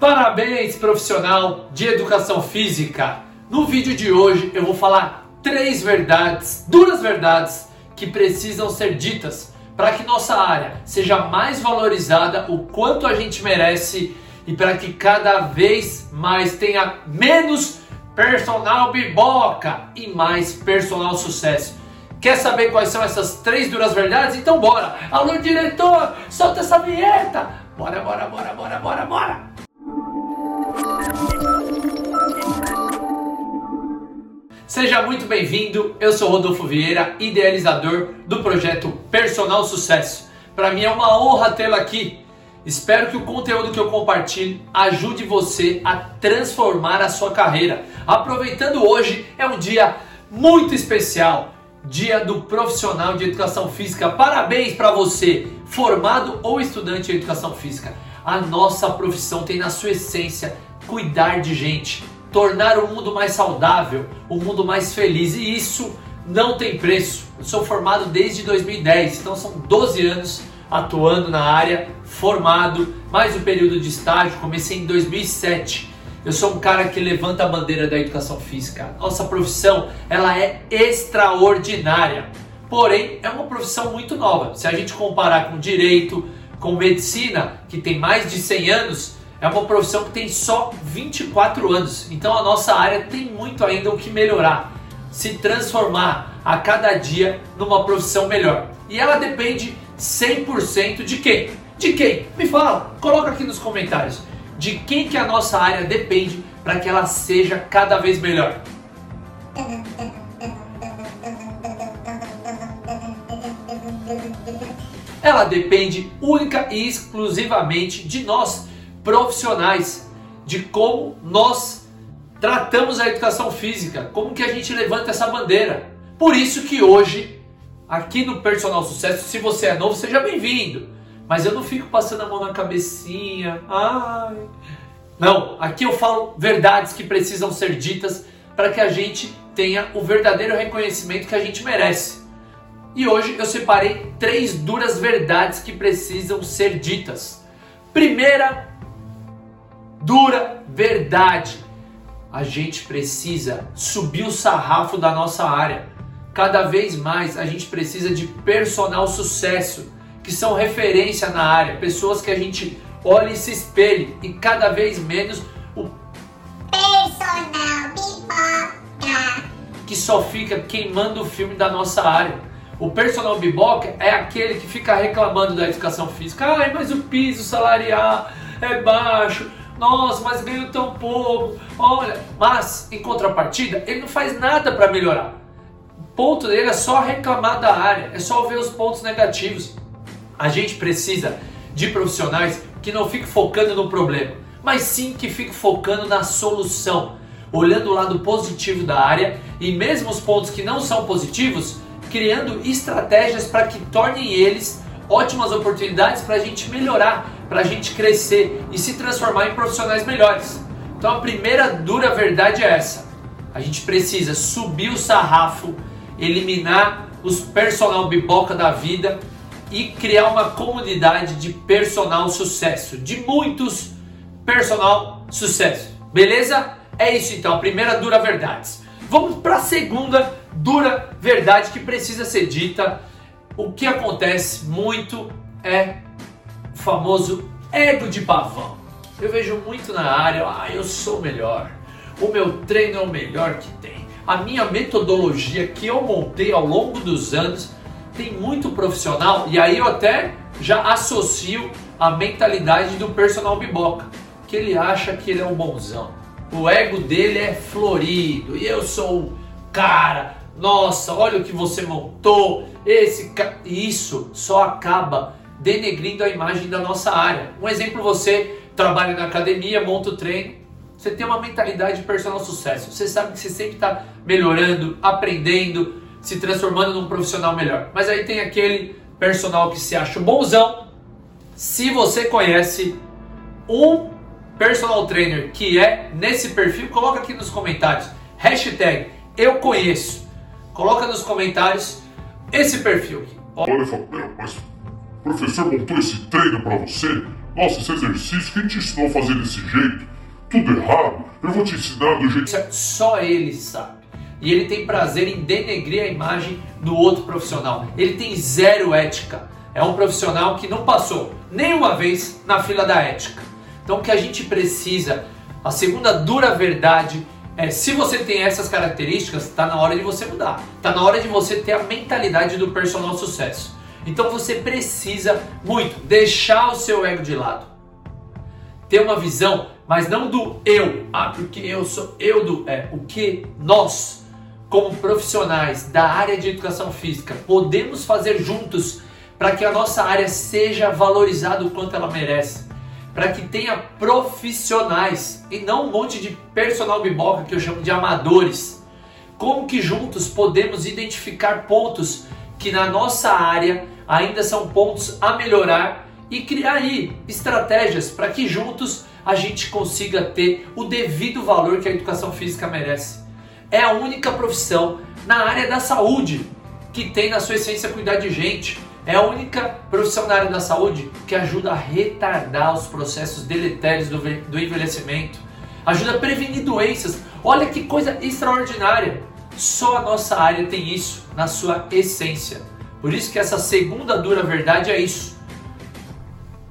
Parabéns, profissional de educação física! No vídeo de hoje eu vou falar três verdades, duras verdades, que precisam ser ditas para que nossa área seja mais valorizada o quanto a gente merece e para que cada vez mais tenha menos personal biboca e mais personal sucesso. Quer saber quais são essas três duras verdades? Então bora! Alô diretor, solta essa vinheta! Bora, bora, bora, bora, bora, bora! Seja muito bem-vindo. Eu sou Rodolfo Vieira, idealizador do projeto Personal Sucesso. Para mim é uma honra tê-lo aqui. Espero que o conteúdo que eu compartilho ajude você a transformar a sua carreira. Aproveitando hoje é um dia muito especial, Dia do Profissional de Educação Física. Parabéns para você, formado ou estudante de educação física. A nossa profissão tem na sua essência cuidar de gente tornar o mundo mais saudável, o mundo mais feliz. E isso não tem preço. Eu sou formado desde 2010, então são 12 anos atuando na área, formado, mais um período de estágio, comecei em 2007. Eu sou um cara que levanta a bandeira da educação física. Nossa profissão, ela é extraordinária. Porém, é uma profissão muito nova. Se a gente comparar com direito, com medicina, que tem mais de 100 anos, é uma profissão que tem só 24 anos, então a nossa área tem muito ainda o que melhorar, se transformar a cada dia numa profissão melhor. E ela depende 100% de quem? De quem? Me fala, coloca aqui nos comentários. De quem que a nossa área depende para que ela seja cada vez melhor? Ela depende única e exclusivamente de nós profissionais de como nós tratamos a educação física, como que a gente levanta essa bandeira. Por isso que hoje, aqui no Personal Sucesso, se você é novo, seja bem-vindo. Mas eu não fico passando a mão na cabecinha. Ai. Não, aqui eu falo verdades que precisam ser ditas para que a gente tenha o verdadeiro reconhecimento que a gente merece. E hoje eu separei três duras verdades que precisam ser ditas. Primeira dura verdade. A gente precisa subir o sarrafo da nossa área. Cada vez mais a gente precisa de personal sucesso, que são referência na área, pessoas que a gente olha e se espelhe, e cada vez menos o personal biboca, que só fica queimando o filme da nossa área. O personal biboca é aquele que fica reclamando da educação física. Ai, mas o piso salarial é baixo, nossa, mas ganho tão pouco. Olha, mas em contrapartida, ele não faz nada para melhorar. O ponto dele é só reclamar da área, é só ver os pontos negativos. A gente precisa de profissionais que não fiquem focando no problema, mas sim que fiquem focando na solução, olhando o lado positivo da área e mesmo os pontos que não são positivos, criando estratégias para que tornem eles ótimas oportunidades para a gente melhorar, para a gente crescer e se transformar em profissionais melhores. Então a primeira dura verdade é essa: a gente precisa subir o sarrafo, eliminar os personal biboca da vida e criar uma comunidade de personal sucesso, de muitos personal sucesso. Beleza? É isso então, a primeira dura verdade. Vamos para a segunda dura verdade que precisa ser dita o que acontece muito é famoso ego de pavão. Eu vejo muito na área, ah, eu sou melhor, o meu treino é o melhor que tem. A minha metodologia que eu montei ao longo dos anos tem muito profissional e aí eu até já associo a mentalidade do personal biboca, que ele acha que ele é um bonzão. O ego dele é florido e eu sou o cara, nossa, olha o que você montou, esse isso só acaba denegrindo a imagem da nossa área. Um exemplo, você trabalha na academia, monta o treino, você tem uma mentalidade de personal sucesso. Você sabe que você sempre está melhorando, aprendendo, se transformando num profissional melhor. Mas aí tem aquele personal que se acha bonzão. Se você conhece um personal trainer que é nesse perfil, coloca aqui nos comentários. Hashtag eu conheço. Coloca nos comentários esse perfil. Olha, mas professor montou esse treino para você? Nossa, esse exercício, quem te ensinou a fazer desse jeito? Tudo errado. Eu vou te ensinar do jeito. É só ele sabe. E ele tem prazer em denegrir a imagem do outro profissional. Ele tem zero ética. É um profissional que não passou nenhuma vez na fila da ética. Então o que a gente precisa, a segunda dura verdade é, se você tem essas características, está na hora de você mudar. Está na hora de você ter a mentalidade do personal sucesso. Então você precisa muito deixar o seu ego de lado. Ter uma visão, mas não do eu. Ah, porque eu sou eu do é o que nós como profissionais da área de educação física podemos fazer juntos para que a nossa área seja valorizada o quanto ela merece para que tenha profissionais e não um monte de personal biboca que eu chamo de amadores. Como que juntos podemos identificar pontos que na nossa área ainda são pontos a melhorar e criar aí estratégias para que juntos a gente consiga ter o devido valor que a educação física merece. É a única profissão na área da saúde que tem na sua essência cuidar de gente, é a única profissão na área da saúde que ajuda a retardar os processos deletérios do, do envelhecimento, ajuda a prevenir doenças. Olha que coisa extraordinária! Só a nossa área tem isso na sua essência. Por isso que essa segunda dura verdade é isso.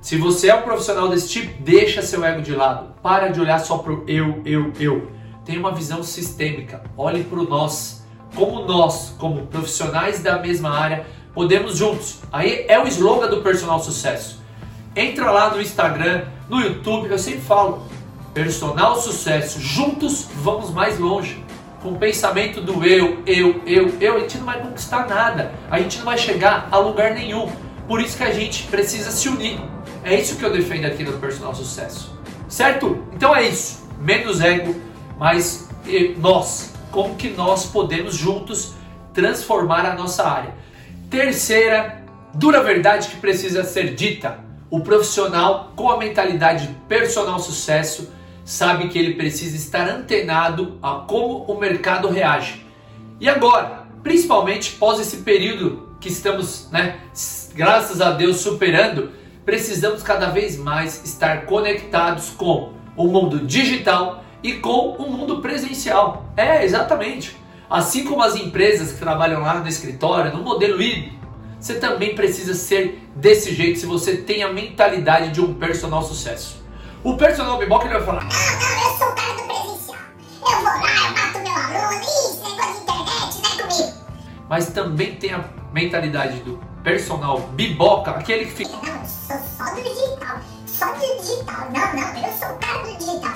Se você é um profissional desse tipo, deixa seu ego de lado. Para de olhar só pro eu, eu, eu. Tenha uma visão sistêmica. Olhe para o nós. Como nós, como profissionais da mesma área, podemos juntos. Aí é o slogan do personal sucesso. Entra lá no Instagram, no YouTube, eu sempre falo, personal sucesso, juntos vamos mais longe. Com o pensamento do eu, eu, eu, eu, a gente não vai conquistar nada, a gente não vai chegar a lugar nenhum. Por isso que a gente precisa se unir. É isso que eu defendo aqui no personal sucesso. Certo? Então é isso. Menos ego, mas nós. Como que nós podemos juntos transformar a nossa área? Terceira dura verdade que precisa ser dita: o profissional com a mentalidade personal sucesso sabe que ele precisa estar antenado a como o mercado reage. E agora, principalmente pós esse período que estamos, né, graças a Deus superando, precisamos cada vez mais estar conectados com o mundo digital e com o mundo presencial. É, exatamente. Assim como as empresas que trabalham lá no escritório, no modelo híbrido, você também precisa ser desse jeito se você tem a mentalidade de um personal sucesso. O personal biboca ele vai falar: Não, não, eu sou o cara do presencial. Eu vou lá, eu mato meu aluno, isso, negócio de internet, não é comigo. Mas também tem a mentalidade do personal biboca, aquele que fica. Não, eu sou só do digital. Só do digital. Não, não, eu sou o cara do digital.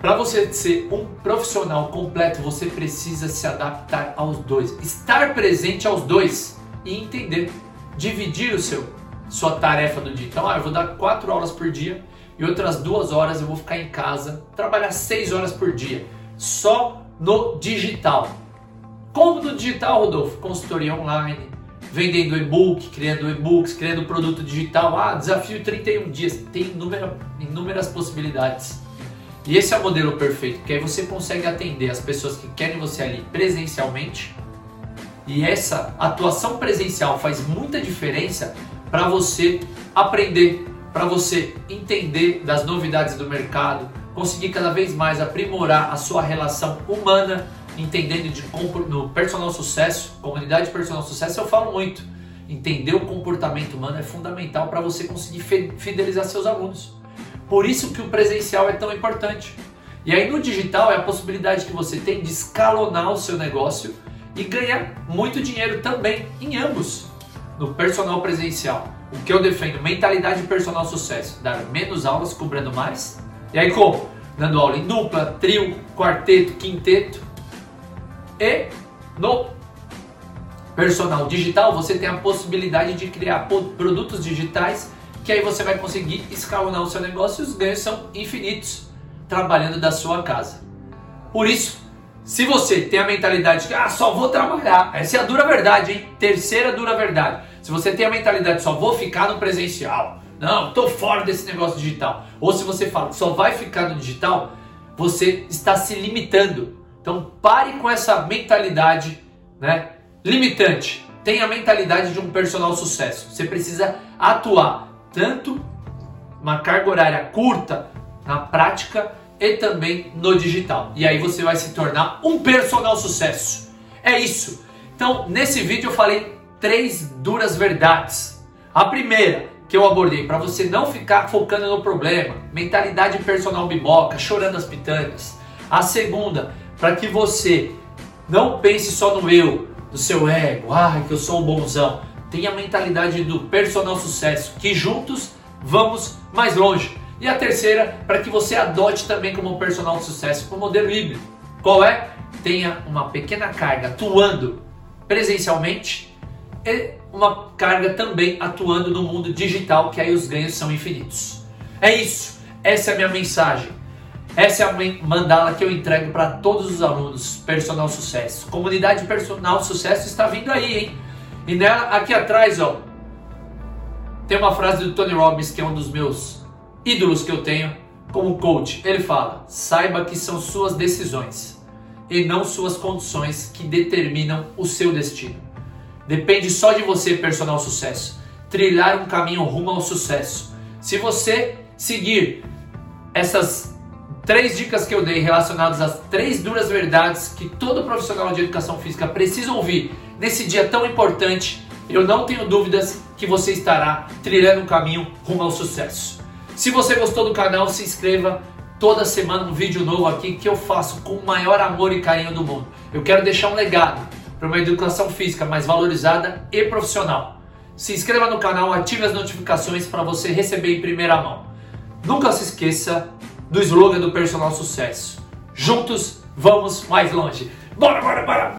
Para você ser um profissional completo, você precisa se adaptar aos dois, estar presente aos dois e entender, dividir o seu sua tarefa do dia. Então, ah, eu vou dar quatro horas por dia e outras duas horas eu vou ficar em casa, trabalhar seis horas por dia, só no digital. Como no digital, Rodolfo? Consultoria online, vendendo e-book, criando e-books, criando produto digital. Ah, desafio 31 dias. Tem inúmera, inúmeras possibilidades. E esse é o modelo perfeito, que aí você consegue atender as pessoas que querem você ali presencialmente. E essa atuação presencial faz muita diferença para você aprender, para você entender das novidades do mercado, conseguir cada vez mais aprimorar a sua relação humana, entendendo de no personal sucesso, comunidade personal sucesso, eu falo muito. Entender o comportamento humano é fundamental para você conseguir fidelizar seus alunos. Por isso que o presencial é tão importante. E aí no digital é a possibilidade que você tem de escalonar o seu negócio e ganhar muito dinheiro também em ambos. No personal presencial, o que eu defendo, mentalidade de personal sucesso, dar menos aulas cobrando mais. E aí como? Dando aula em dupla, trio, quarteto, quinteto. E no personal digital, você tem a possibilidade de criar produtos digitais que aí você vai conseguir escalonar o seu negócio e os ganhos são infinitos trabalhando da sua casa. Por isso, se você tem a mentalidade de ah, só vou trabalhar, essa é a dura verdade, hein? Terceira dura verdade. Se você tem a mentalidade de só vou ficar no presencial, não, tô fora desse negócio digital. Ou se você fala só vai ficar no digital, você está se limitando. Então pare com essa mentalidade, né, limitante. Tenha a mentalidade de um personal sucesso. Você precisa atuar tanto uma carga horária curta na prática e também no digital. E aí você vai se tornar um personal sucesso. É isso. Então, nesse vídeo eu falei três duras verdades. A primeira que eu abordei para você não ficar focando no problema, mentalidade personal biboca, chorando as pitangas. A segunda, para que você não pense só no eu, no seu ego, ah, que eu sou um bonzão. Tenha a mentalidade do personal sucesso, que juntos vamos mais longe. E a terceira, para que você adote também como personal sucesso o modelo híbrido. Qual é? Tenha uma pequena carga atuando presencialmente e uma carga também atuando no mundo digital, que aí os ganhos são infinitos. É isso. Essa é a minha mensagem. Essa é a mandala que eu entrego para todos os alunos Personal Sucesso. Comunidade Personal Sucesso está vindo aí, hein? E nela, aqui atrás, ó, tem uma frase do Tony Robbins, que é um dos meus ídolos que eu tenho como coach. Ele fala: saiba que são suas decisões e não suas condições que determinam o seu destino. Depende só de você, personal sucesso, trilhar um caminho rumo ao sucesso. Se você seguir essas três dicas que eu dei relacionadas às três duras verdades que todo profissional de educação física precisa ouvir nesse dia tão importante, eu não tenho dúvidas que você estará trilhando um caminho rumo ao sucesso. Se você gostou do canal, se inscreva. Toda semana um vídeo novo aqui que eu faço com o maior amor e carinho do mundo. Eu quero deixar um legado para uma educação física mais valorizada e profissional. Se inscreva no canal, ative as notificações para você receber em primeira mão. Nunca se esqueça do slogan do Personal Sucesso. Juntos vamos mais longe. Bora, bora, bora!